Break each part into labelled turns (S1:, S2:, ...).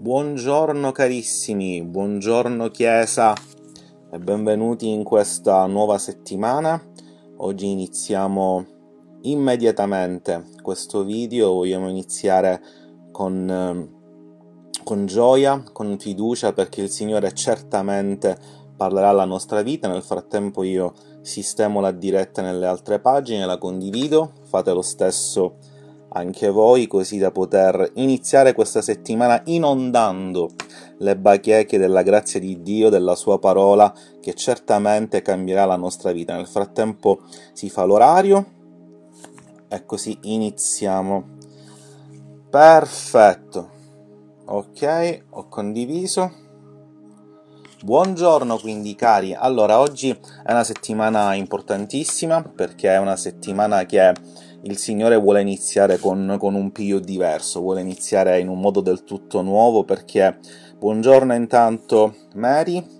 S1: Buongiorno carissimi, buongiorno Chiesa e benvenuti in questa nuova settimana. Oggi iniziamo immediatamente questo video, vogliamo iniziare con, con gioia, con fiducia perché il Signore certamente parlerà alla nostra vita. Nel frattempo io sistemo la diretta nelle altre pagine, la condivido, fate lo stesso anche voi, così da poter iniziare questa settimana inondando le bacheche della grazia di Dio, della Sua parola, che certamente cambierà la nostra vita. Nel frattempo si fa l'orario e così iniziamo. Perfetto. Ok, ho condiviso. Buongiorno quindi cari, allora oggi è una settimana importantissima perché è una settimana che il Signore vuole iniziare con, con un piglio diverso, vuole iniziare in un modo del tutto nuovo perché buongiorno intanto Mary,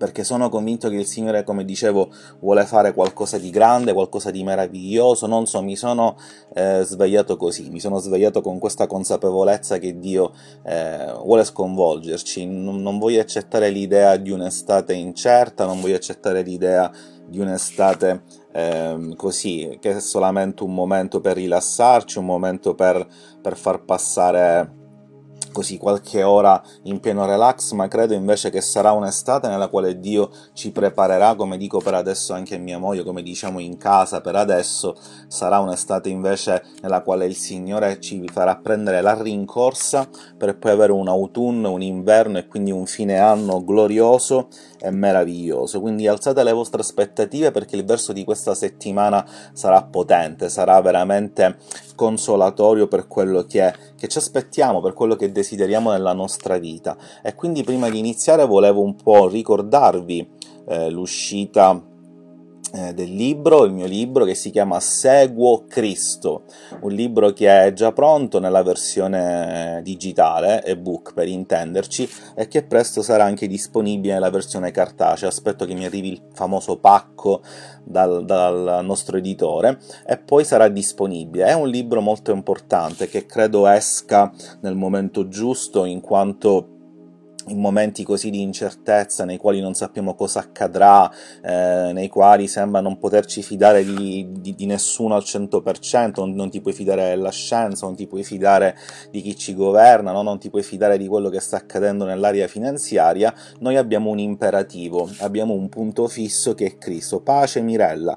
S1: perché sono convinto che il Signore, come dicevo, vuole fare qualcosa di grande, qualcosa di meraviglioso. Non so, mi sono eh, svegliato così, mi sono svegliato con questa consapevolezza che Dio eh, vuole sconvolgerci. Non, non voglio accettare l'idea di un'estate incerta, non voglio accettare l'idea di un'estate eh, così, che è solamente un momento per rilassarci, un momento per, per far passare così qualche ora in pieno relax, ma credo invece che sarà un'estate nella quale Dio ci preparerà, come dico per adesso anche mia moglie, come diciamo in casa per adesso, sarà un'estate invece nella quale il Signore ci farà prendere la rincorsa per poi avere un autunno, un inverno e quindi un fine anno glorioso e meraviglioso. Quindi alzate le vostre aspettative perché il verso di questa settimana sarà potente, sarà veramente consolatorio per quello che, è, che ci aspettiamo, per quello che desideriamo nella nostra vita. E quindi prima di iniziare volevo un po' ricordarvi eh, l'uscita del libro, il mio libro che si chiama Seguo Cristo, un libro che è già pronto nella versione digitale, ebook per intenderci, e che presto sarà anche disponibile nella versione cartacea. Aspetto che mi arrivi il famoso pacco dal, dal nostro editore e poi sarà disponibile. È un libro molto importante che credo esca nel momento giusto in quanto in momenti così di incertezza nei quali non sappiamo cosa accadrà, eh, nei quali sembra non poterci fidare di, di, di nessuno al 100%, non, non, ti puoi fidare della scienza, non ti puoi fidare di chi ci governa, no? non ti puoi fidare di quello che sta accadendo nell'area finanziaria, noi abbiamo un imperativo, abbiamo un punto fisso che è Cristo. Pace Mirella.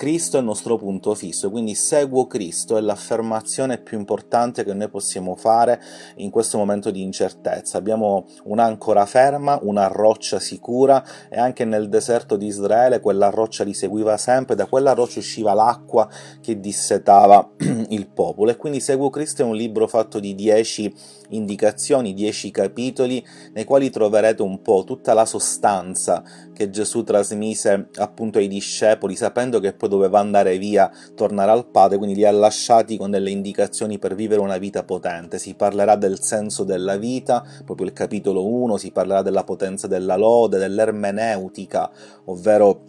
S1: Cristo è il nostro punto fisso, quindi seguo Cristo è l'affermazione più importante che noi possiamo fare in questo momento di incertezza. Abbiamo un'ancora ferma, una roccia sicura e anche nel deserto di Israele quella roccia li seguiva sempre, da quella roccia usciva l'acqua che dissetava il popolo e quindi Seguo Cristo è un libro fatto di dieci indicazioni, dieci capitoli nei quali troverete un po' tutta la sostanza che Gesù trasmise appunto ai discepoli sapendo che poi doveva andare via, tornare al Padre, quindi li ha lasciati con delle indicazioni per vivere una vita potente. Si parlerà del senso della vita, proprio il capitolo 1, si parlerà della potenza della lode, dell'ermeneutica, ovvero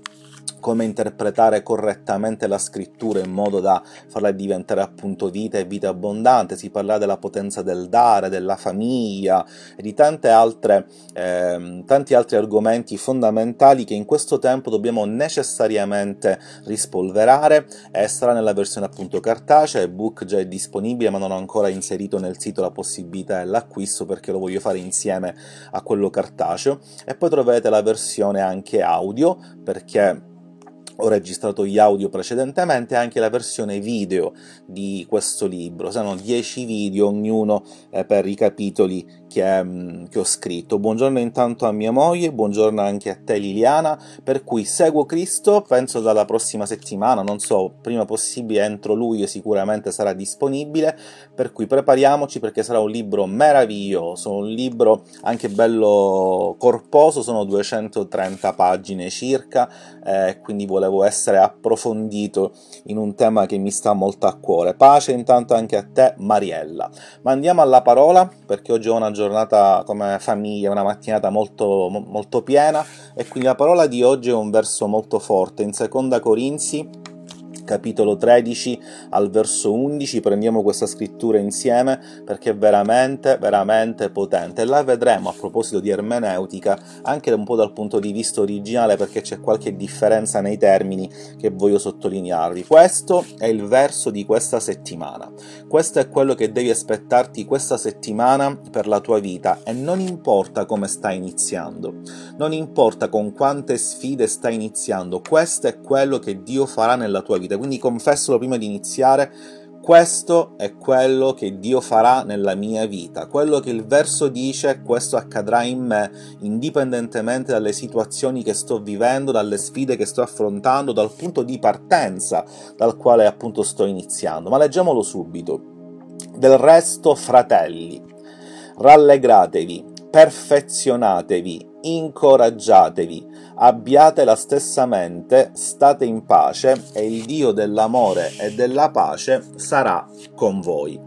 S1: come interpretare correttamente la scrittura in modo da farla diventare appunto vita e vita abbondante, si parlerà della potenza del dare, della famiglia e di altre, eh, tanti altri argomenti fondamentali che in questo tempo dobbiamo necessariamente rispolverare. E sarà nella versione appunto cartacea, ebook già è disponibile ma non ho ancora inserito nel sito la possibilità dell'acquisto perché lo voglio fare insieme a quello cartaceo. E poi troverete la versione anche audio perché ho registrato gli audio precedentemente e anche la versione video di questo libro. Sono 10 video, ognuno eh, per i capitoli che, mm, che, ho scritto. Buongiorno intanto a mia moglie, buongiorno anche a te Liliana, per cui seguo Cristo, penso dalla prossima settimana, non so, prima possibile entro luglio sicuramente sarà disponibile, per cui prepariamoci perché sarà un libro meraviglioso, un libro anche bello corposo, sono 230 pagine circa, eh, quindi volevo essere approfondito in un tema che mi sta molto a cuore. Pace intanto anche a te Mariella. Ma andiamo alla parola perché oggi ho una giornata giornata come famiglia, una mattinata molto, molto piena. E quindi la parola di oggi è un verso molto forte in seconda Corinzi capitolo 13 al verso 11, prendiamo questa scrittura insieme perché è veramente, veramente potente. La vedremo a proposito di ermeneutica anche un po' dal punto di vista originale perché c'è qualche differenza nei termini che voglio sottolinearvi. Questo è il verso di questa settimana. Questo è quello che devi aspettarti questa settimana per la tua vita e non importa come stai iniziando, non importa con quante sfide stai iniziando, questo è quello che Dio farà nella tua vita. Quindi confessalo prima di iniziare questo è quello che Dio farà nella mia vita. Quello che il verso dice, questo accadrà in me, indipendentemente dalle situazioni che sto vivendo, dalle sfide che sto affrontando, dal punto di partenza dal quale appunto sto iniziando. Ma leggiamolo subito. Del resto, fratelli, rallegratevi, perfezionatevi, incoraggiatevi, abbiate la stessa mente, state in pace e il Dio dell'amore e della pace sarà con voi.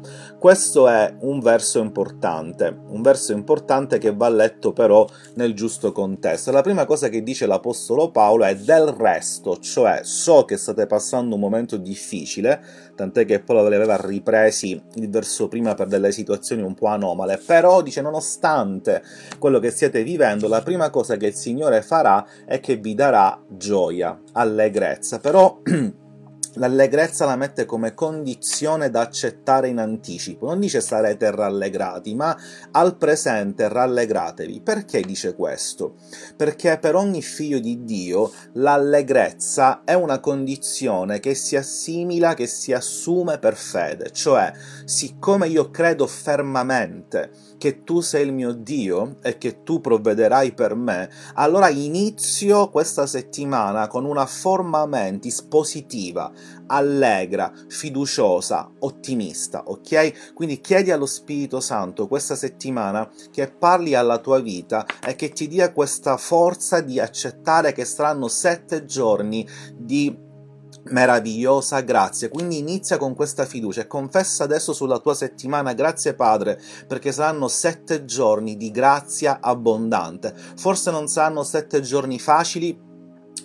S1: Questo è un verso importante, un verso importante che va letto però nel giusto contesto. La prima cosa che dice l'Apostolo Paolo è del resto, cioè so che state passando un momento difficile, tant'è che Paolo li aveva ripresi il verso prima per delle situazioni un po' anomale, però dice nonostante quello che stiate vivendo, la prima cosa che il Signore farà è che vi darà gioia, allegrezza, però L'allegrezza la mette come condizione da accettare in anticipo. Non dice sarete rallegrati, ma al presente rallegratevi. Perché dice questo? Perché per ogni figlio di Dio l'allegrezza è una condizione che si assimila, che si assume per fede. Cioè, siccome io credo fermamente che tu sei il mio Dio e che tu provvederai per me, allora inizio questa settimana con una forma mentis positiva, allegra, fiduciosa, ottimista, ok? Quindi chiedi allo Spirito Santo questa settimana che parli alla tua vita e che ti dia questa forza di accettare che saranno sette giorni di meravigliosa grazia. Quindi inizia con questa fiducia e confessa adesso sulla tua settimana, grazie Padre, perché saranno sette giorni di grazia abbondante. Forse non saranno sette giorni facili,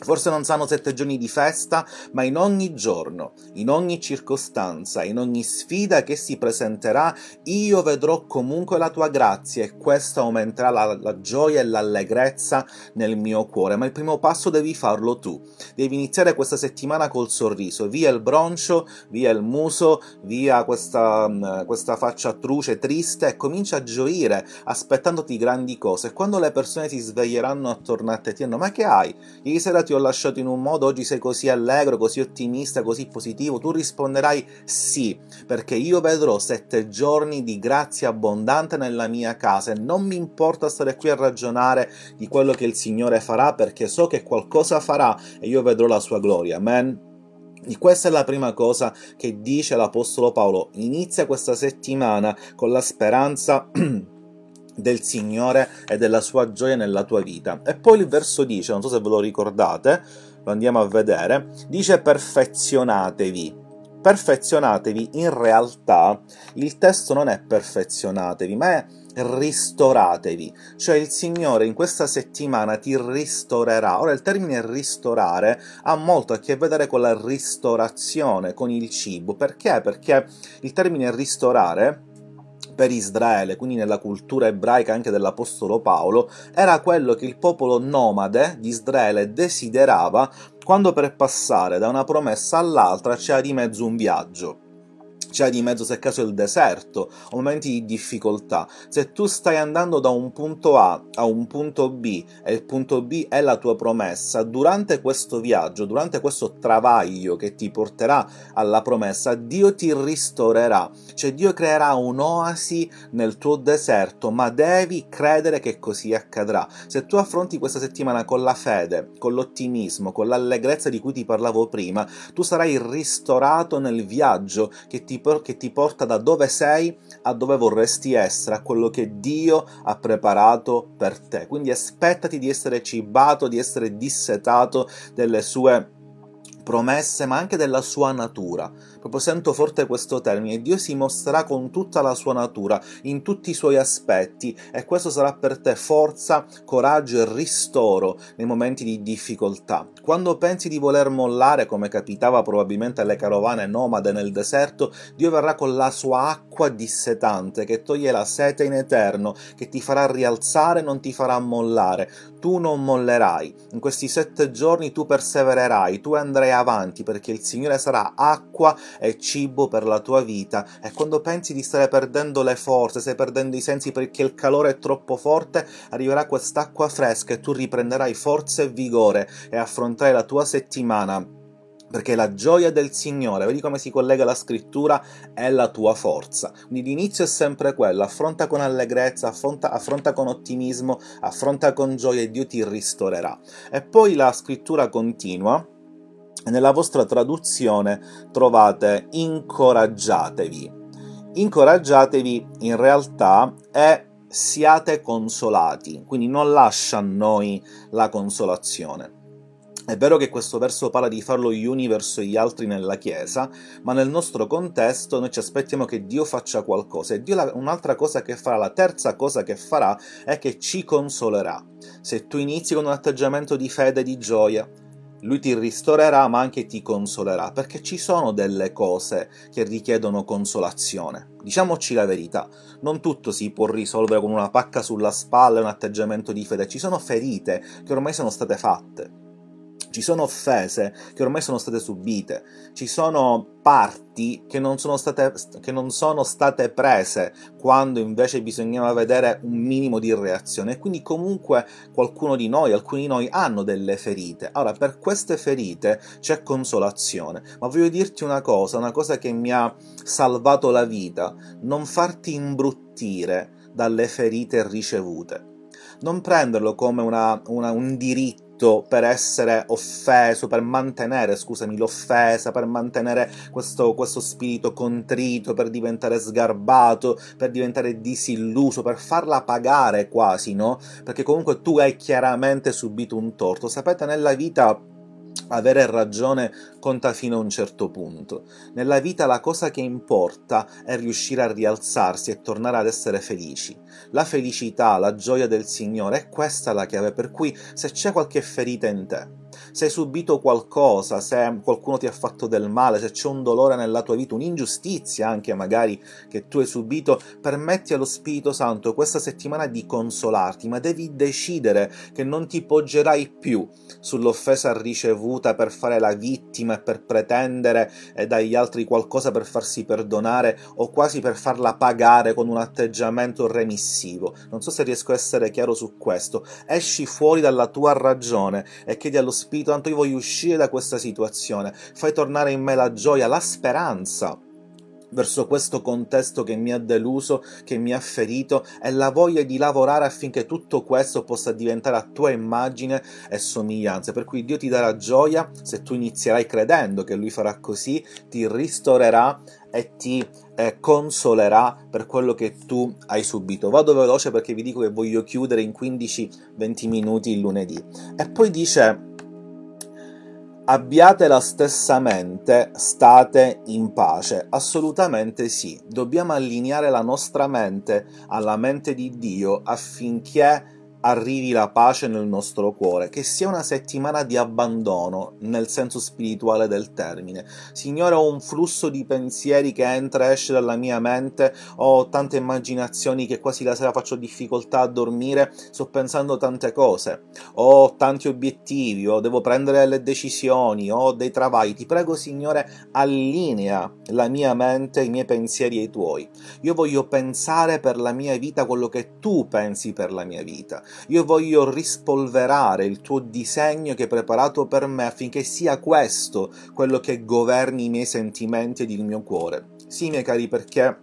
S1: Forse non saranno sette giorni di festa, ma in ogni giorno, in ogni circostanza, in ogni sfida che si presenterà, io vedrò comunque la tua grazia e questo aumenterà la, la, gioia e l'allegrezza nel mio cuore. Ma il primo passo devi farlo tu. Devi iniziare questa settimana col sorriso, via il broncio, via il muso, via questa, mm, questa faccia truce, triste e comincia a gioire aspettandoti grandi cose. Quando le persone si sveglieranno attorno a te, ti diranno: Ma che hai? Ieri sera ti ho lasciato in un modo, oggi sei così allegro, così ottimista, così positivo, tu risponderai sì, perché io vedrò sette giorni di grazia abbondante nella mia casa e non mi importa stare qui a ragionare di quello che il Signore farà, perché so che qualcosa farà e io vedrò la sua gloria. Amen. E questa è la prima cosa che dice l'Apostolo Paolo. Inizia questa settimana con la speranza del Signore e della sua gioia nella tua vita. E poi il verso dice, non so se ve lo ricordate, lo andiamo a vedere, dice perfezionatevi. Perfezionatevi, in realtà il testo non è perfezionatevi, ma è ristoratevi, cioè il Signore in questa settimana ti ristorerà. Ora il termine ristorare ha molto a che vedere con la ristorazione, con il cibo. Perché? Perché il termine ristorare per Israele, quindi nella cultura ebraica anche dell'Apostolo Paolo, era quello che il popolo nomade di Israele desiderava quando per passare da una promessa all'altra c'era di mezzo un viaggio c'è di mezzo se caso il deserto, o momenti di difficoltà. Se tu stai andando da un punto A a un punto B e il punto B è la tua promessa, durante questo viaggio, durante questo travaglio che ti porterà alla promessa, Dio ti ristorerà, cioè Dio creerà un'oasi nel tuo deserto, ma devi credere che così accadrà. Se tu affronti questa settimana con la fede, con l'ottimismo, con l'allegrezza di cui ti parlavo prima, tu sarai ristorato nel viaggio che ti che ti porta da dove sei a dove vorresti essere, a quello che Dio ha preparato per te. Quindi aspettati di essere cibato, di essere dissetato delle sue promesse, ma anche della sua natura. Proprio sento forte questo termine. Dio si mostrerà con tutta la sua natura, in tutti i suoi aspetti, e questo sarà per te forza, coraggio e ristoro nei momenti di difficoltà. Quando pensi di voler mollare, come capitava probabilmente alle carovane nomade nel deserto, Dio verrà con la sua acqua dissetante che toglie la sete in eterno, che ti farà rialzare, non ti farà mollare. Tu non mollerai. In questi sette giorni tu persevererai, tu andrai avanti perché il Signore sarà acqua e cibo per la tua vita. E quando pensi di stare perdendo le forze, stai perdendo i sensi perché il calore è troppo forte, arriverà quest'acqua fresca e tu riprenderai forza e vigore e affronterai la tua settimana perché la gioia del Signore, vedi come si collega la scrittura, è la tua forza. Quindi l'inizio è sempre quello, affronta con allegrezza, affronta, affronta, con ottimismo, affronta con gioia e Dio ti ristorerà. E poi la scrittura continua, nella vostra traduzione trovate incoraggiatevi. Incoraggiatevi in realtà è siate consolati, quindi non lascia a noi la consolazione. È vero che questo verso parla di farlo gli uni verso gli altri nella Chiesa, ma nel nostro contesto noi ci aspettiamo che Dio faccia qualcosa e Dio un'altra cosa che farà, la terza cosa che farà è che ci consolerà. Se tu inizi con un atteggiamento di fede e di gioia, lui ti ristorerà ma anche ti consolerà, perché ci sono delle cose che richiedono consolazione. Diciamoci la verità, non tutto si può risolvere con una pacca sulla spalla e un atteggiamento di fede, ci sono ferite che ormai sono state fatte ci sono offese che ormai sono state subite, ci sono parti che non sono state, che non sono state prese quando invece bisognava vedere un minimo di reazione. E quindi comunque qualcuno di noi, alcuni di noi hanno delle ferite. Ora, per queste ferite c'è consolazione, ma voglio dirti una cosa, una cosa che mi ha salvato la vita, non farti imbruttire dalle ferite ricevute. Non prenderlo come una, una, un diritto tutto per essere offeso, per mantenere, scusami, l'offesa, per mantenere questo, questo spirito contrito, per diventare sgarbato, per diventare disilluso, per farla pagare quasi, no? Perché comunque tu hai chiaramente subito un torto. Sapete, nella vita avere ragione conta fino a un certo punto. Nella vita la cosa che importa è riuscire a rialzarsi e tornare ad essere felici. La felicità, la gioia del Signore è questa la chiave, per cui se c'è qualche ferita in te, se hai subito qualcosa, se qualcuno ti ha fatto del male, se c'è un dolore nella tua vita, un'ingiustizia anche magari che tu hai subito, permetti allo Spirito Santo questa settimana di consolarti, ma devi decidere che non ti poggerai più sull'offesa ricevuta per fare la vittima e per pretendere eh, dagli altri qualcosa per farsi perdonare o quasi per farla pagare con un atteggiamento remissivo. Non so se riesco a essere chiaro su questo. Esci fuori dalla tua ragione e chiedi allo Spirito Santo io voglio uscire da questa situazione, fai tornare in me la gioia, la speranza verso questo contesto che mi ha deluso, che mi ha ferito e la voglia di lavorare affinché tutto questo possa diventare a tua immagine e somiglianza. Per cui Dio ti darà gioia se tu inizierai credendo che Lui farà così, ti ristorerà e ti eh, consolerà per quello che tu hai subito. Vado veloce perché vi dico che voglio chiudere in 15-20 minuti il lunedì. E poi dice Abbiate la stessa mente, state in pace. Assolutamente sì, dobbiamo allineare la nostra mente alla mente di Dio affinché arrivi la pace nel nostro cuore, che sia una settimana di abbandono nel senso spirituale del termine. Signore, ho un flusso di pensieri che entra e esce dalla mia mente, ho tante immaginazioni che quasi la sera faccio difficoltà a dormire, sto pensando tante cose, ho tanti obiettivi, o devo prendere delle decisioni, ho dei travagli. Ti prego, Signore, allinea la mia mente, i miei pensieri ai tuoi. Io voglio pensare per la mia vita quello che tu pensi per la mia vita. Io voglio rispolverare il tuo disegno che hai preparato per me affinché sia questo quello che governi i miei sentimenti ed il mio cuore. Sì, miei cari, perché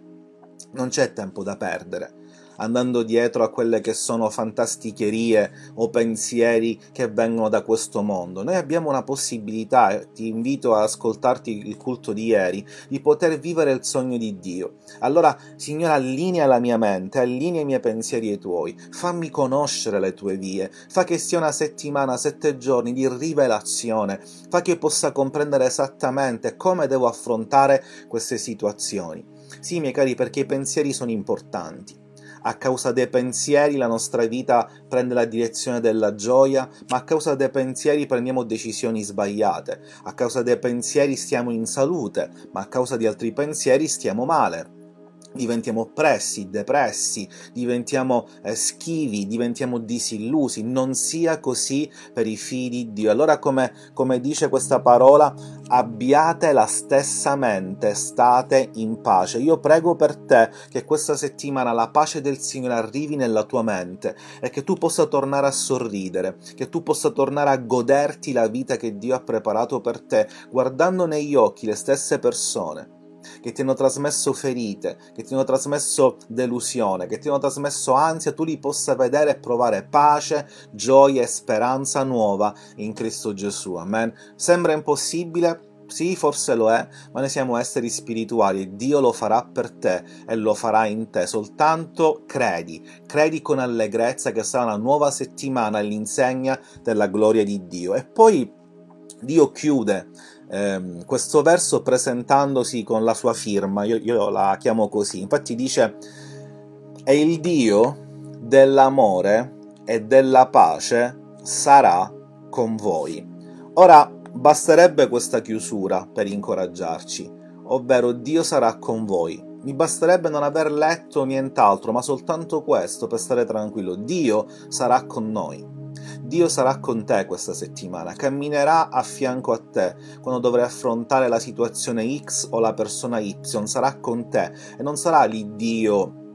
S1: non c'è tempo da perdere. Andando dietro a quelle che sono fantasticherie o pensieri che vengono da questo mondo. Noi abbiamo una possibilità, ti invito ad ascoltarti il culto di ieri, di poter vivere il sogno di Dio. Allora, Signore, allinea la mia mente, allinea i miei pensieri ai tuoi, fammi conoscere le tue vie, fa che sia una settimana, sette giorni di rivelazione, fa che possa comprendere esattamente come devo affrontare queste situazioni. Sì, miei cari, perché i pensieri sono importanti. A causa dei pensieri la nostra vita prende la direzione della gioia, ma a causa dei pensieri prendiamo decisioni sbagliate. A causa dei pensieri stiamo in salute, ma a causa di altri pensieri stiamo male diventiamo oppressi, depressi, diventiamo eh, schivi, diventiamo disillusi. Non sia così per i figli di Dio. Allora, come, come dice questa parola, abbiate la stessa mente, state in pace. Io prego per te che questa settimana la pace del Signore arrivi nella tua mente e che tu possa tornare a sorridere, che tu possa tornare a goderti la vita che Dio ha preparato per te, guardando negli occhi le stesse persone che ti hanno trasmesso ferite, che ti hanno trasmesso delusione, che ti hanno trasmesso ansia, tu li possa vedere e provare pace, gioia e speranza nuova in Cristo Gesù. Amen. Sembra impossibile? Sì, forse lo è, ma noi siamo esseri spirituali e Dio lo farà per te e lo farà in te. Soltanto credi, credi con allegrezza che sarà una nuova settimana all'insegna della gloria di Dio. E poi Dio chiude eh, questo verso presentandosi con la sua firma, io, io la chiamo così, infatti dice, e il Dio dell'amore e della pace sarà con voi. Ora, basterebbe questa chiusura per incoraggiarci, ovvero Dio sarà con voi. Mi basterebbe non aver letto nient'altro, ma soltanto questo per stare tranquillo. Dio sarà con noi. Dio sarà con te questa settimana, camminerà a fianco a te quando dovrai affrontare la situazione X o la persona Y, sarà con te e non sarà lì Dio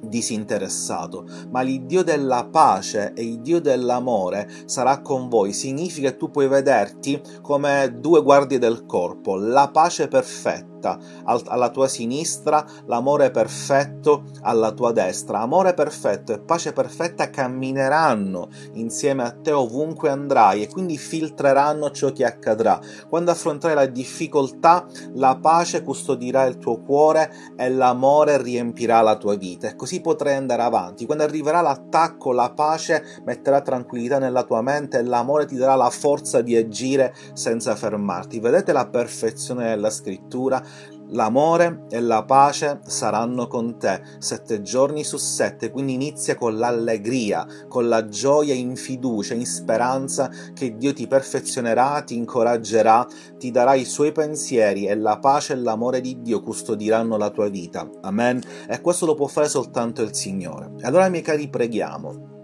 S1: disinteressato, ma l'Iddio della pace e il Dio dell'amore sarà con voi. Significa che tu puoi vederti come due guardie del corpo, la pace perfetta perfetta alla tua sinistra, l'amore perfetto alla tua destra. Amore perfetto e pace perfetta cammineranno insieme a te ovunque andrai e quindi filtreranno ciò che accadrà. Quando affronterai la difficoltà, la pace custodirà il tuo cuore e l'amore riempirà la tua vita e così potrai andare avanti. Quando arriverà l'attacco, la pace metterà tranquillità nella tua mente e l'amore ti darà la forza di agire senza fermarti. Vedete la perfezione della scrittura? L'amore e la pace saranno con te sette giorni su sette, quindi inizia con l'allegria, con la gioia in fiducia, in speranza che Dio ti perfezionerà, ti incoraggerà, ti darà i suoi pensieri e la pace e l'amore di Dio custodiranno la tua vita. Amen. E questo lo può fare soltanto il Signore. E allora, miei cari, preghiamo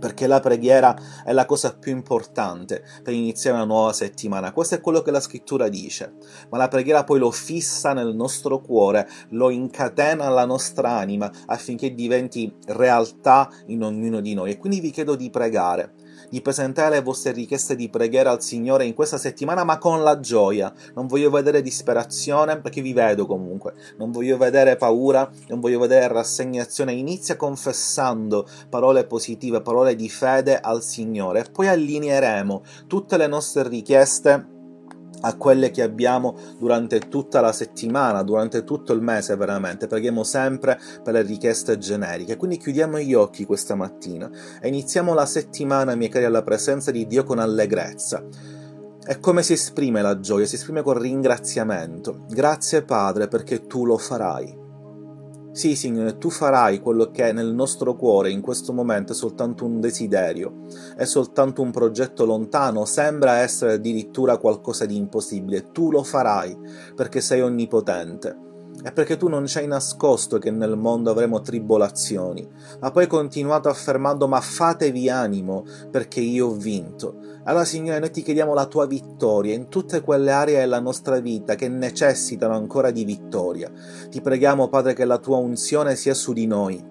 S1: perché la preghiera è la cosa più importante per iniziare una nuova settimana. Questo è quello che la scrittura dice, ma la preghiera poi lo fissa nel nostro cuore, lo incatena alla nostra anima affinché diventi realtà in ognuno di noi. E quindi vi chiedo di pregare di presentare le vostre richieste di preghiera al Signore in questa settimana, ma con la gioia. Non voglio vedere disperazione, perché vi vedo comunque. Non voglio vedere paura, non voglio vedere rassegnazione. Inizia confessando parole positive, parole di fede al Signore. E poi allineeremo tutte le nostre richieste a quelle che abbiamo durante tutta la settimana, durante tutto il mese veramente. Preghiamo sempre per le richieste generiche. Quindi chiudiamo gli occhi questa mattina e iniziamo la settimana, miei cari, alla presenza di Dio con allegrezza. E come si esprime la gioia? Si esprime con ringraziamento. Grazie Padre perché tu lo farai. Sì, Signore, tu farai quello che nel nostro cuore in questo momento è soltanto un desiderio, è soltanto un progetto lontano, sembra essere addirittura qualcosa di impossibile. Tu lo farai perché sei onnipotente è perché tu non ci hai nascosto che nel mondo avremo tribolazioni, ma poi hai continuato affermando ma fatevi animo perché io ho vinto. Allora Signore noi ti chiediamo la tua vittoria in tutte quelle aree della nostra vita che necessitano ancora di vittoria. Ti preghiamo Padre che la tua unzione sia su di noi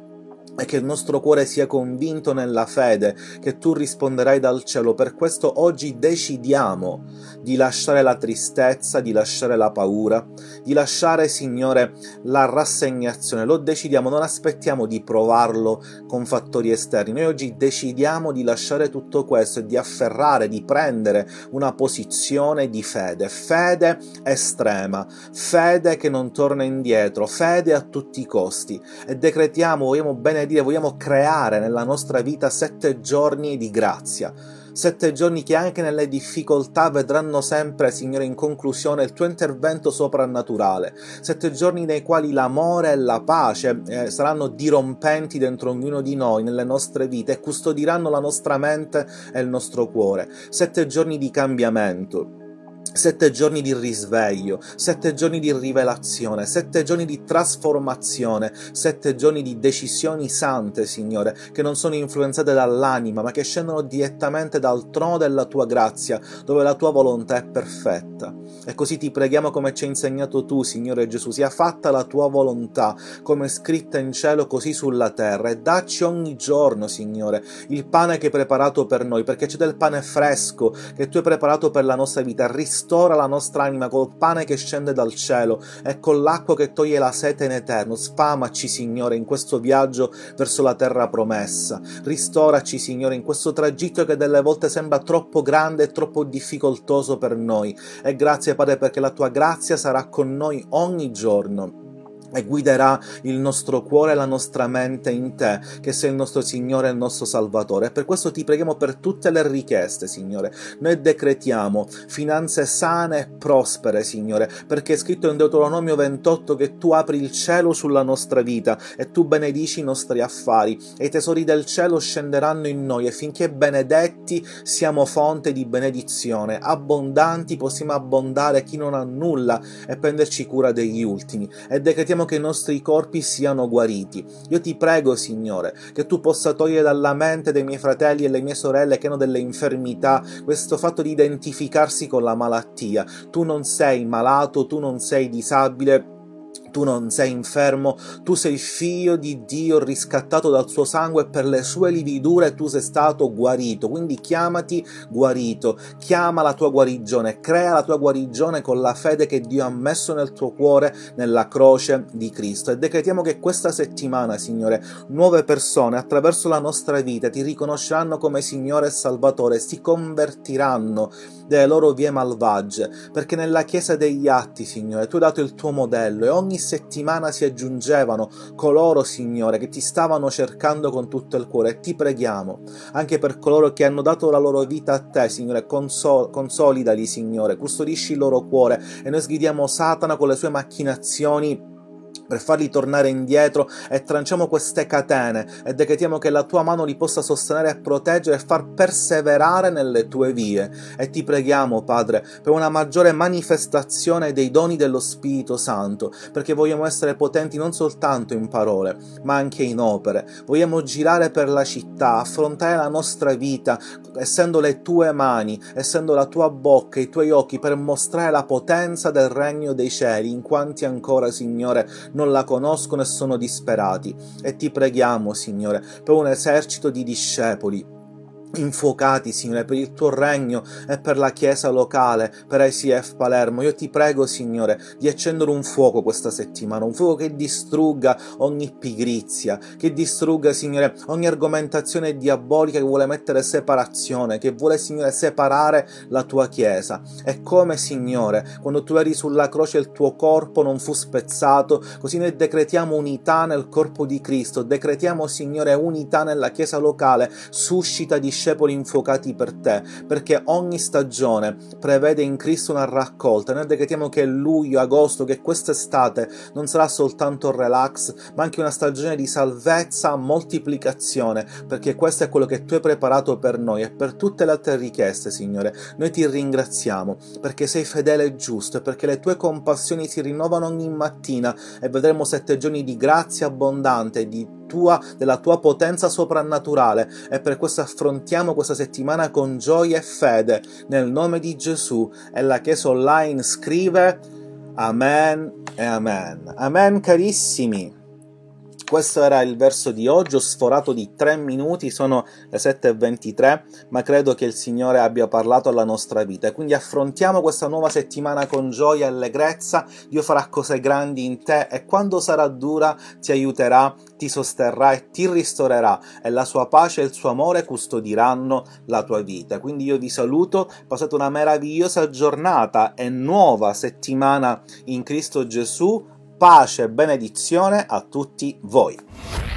S1: e che il nostro cuore sia convinto nella fede che tu risponderai dal cielo. Per questo oggi decidiamo di lasciare la tristezza, di lasciare la paura, di lasciare, Signore, la rassegnazione. Lo decidiamo, non aspettiamo di provarlo con fattori esterni. Noi oggi decidiamo di lasciare tutto questo e di afferrare, di prendere una posizione di fede, fede estrema, fede che non torna indietro, fede a tutti i costi. E decretiamo, vogliamo benedire dire, vogliamo creare nella nostra vita sette giorni di grazia. Sette giorni che anche nelle difficoltà vedranno sempre, Signore, in conclusione il tuo intervento soprannaturale. Sette giorni nei quali l'amore e la pace eh, saranno dirompenti dentro ognuno di noi, nelle nostre vite, e custodiranno la nostra mente e il nostro cuore. Sette giorni di cambiamento Sette giorni di risveglio, sette giorni di rivelazione, sette giorni di trasformazione, sette giorni di decisioni sante, Signore, che non sono influenzate dall'anima, ma che scendono direttamente dal trono della tua grazia, dove la tua volontà è perfetta. E così ti preghiamo come ci hai insegnato tu, Signore Gesù, sia fatta la tua volontà, come è scritta in cielo così sulla terra, e dacci ogni giorno, Signore, il pane che hai preparato per noi, perché c'è del pane fresco che tu hai preparato per la nostra vita ristora la nostra anima col pane che scende dal cielo e con l'acqua che toglie la sete in eterno. Sfamaci, Signore, in questo viaggio verso la terra promessa. Ristoraci, Signore, in questo tragitto che delle volte sembra troppo grande e troppo difficoltoso per noi. E grazie, Padre, perché la tua grazia sarà con noi ogni giorno e guiderà il nostro cuore e la nostra mente in te, che sei il nostro Signore e il nostro Salvatore. E per questo ti preghiamo per tutte le richieste, Signore. Noi decretiamo finanze sane e prospere, Signore, perché è scritto in Deuteronomio 28 che tu apri il cielo sulla nostra vita e tu benedici i nostri affari e i tesori del cielo scenderanno in noi e finché benedetti siamo fonte di benedizione, abbondanti possiamo abbondare chi non ha nulla e prenderci cura degli ultimi. E decretiamo Preghiamo che i nostri corpi siano guariti. Io ti prego, Signore, che tu possa togliere dalla mente dei miei fratelli e le mie sorelle che hanno delle infermità questo fatto di identificarsi con la malattia. Tu non sei malato, tu non sei disabile tu non sei infermo, tu sei figlio di Dio riscattato dal suo sangue per le sue lividure tu sei stato guarito. Quindi chiamati guarito, chiama la tua guarigione, crea la tua guarigione con la fede che Dio ha messo nel tuo cuore nella croce di Cristo. E decretiamo che questa settimana, Signore, nuove persone attraverso la nostra vita ti riconosceranno come Signore e Salvatore, si convertiranno delle loro vie malvagie, perché nella Chiesa degli Atti, Signore, tu hai dato il tuo modello e ogni settimana si aggiungevano coloro, Signore, che ti stavano cercando con tutto il cuore e ti preghiamo anche per coloro che hanno dato la loro vita a te, Signore, consol- consolidali, Signore, custodisci il loro cuore e noi sgridiamo Satana con le sue macchinazioni per farli tornare indietro e tranciamo queste catene e decretiamo che la tua mano li possa sostenere e proteggere e far perseverare nelle tue vie. E ti preghiamo, Padre, per una maggiore manifestazione dei doni dello Spirito Santo, perché vogliamo essere potenti non soltanto in parole, ma anche in opere. Vogliamo girare per la città, affrontare la nostra vita, essendo le tue mani, essendo la tua bocca, i tuoi occhi, per mostrare la potenza del regno dei cieli, in quanti ancora, Signore, non la conoscono e sono disperati. E ti preghiamo, Signore, per un esercito di discepoli infuocati, Signore, per il tuo regno e per la chiesa locale, per ICF Palermo. Io ti prego, Signore, di accendere un fuoco questa settimana, un fuoco che distrugga ogni pigrizia, che distrugga, Signore, ogni argomentazione diabolica che vuole mettere separazione, che vuole, Signore, separare la tua chiesa. E come, Signore, quando tu eri sulla croce il tuo corpo non fu spezzato, così noi decretiamo unità nel corpo di Cristo, decretiamo, Signore, unità nella chiesa locale, suscita di discepoli infuocati per te, perché ogni stagione prevede in Cristo una raccolta. Noi decretiamo che luglio, agosto, che quest'estate non sarà soltanto relax, ma anche una stagione di salvezza, moltiplicazione, perché questo è quello che tu hai preparato per noi e per tutte le altre richieste, Signore. Noi ti ringraziamo perché sei fedele e giusto e perché le tue compassioni si rinnovano ogni mattina e vedremo sette giorni di grazia abbondante, di tua, della tua potenza soprannaturale e per questo affrontiamo questa settimana con gioia e fede nel nome di Gesù e la Chiesa online scrive Amen e Amen. Amen carissimi. Questo era il verso di oggi, ho sforato di 3 minuti, sono le 7.23, ma credo che il Signore abbia parlato alla nostra vita. Quindi affrontiamo questa nuova settimana con gioia e allegrezza, Dio farà cose grandi in te e quando sarà dura ti aiuterà, ti sosterrà e ti ristorerà e la sua pace e il suo amore custodiranno la tua vita. Quindi io vi saluto, passate una meravigliosa giornata e nuova settimana in Cristo Gesù pace e benedizione a tutti voi.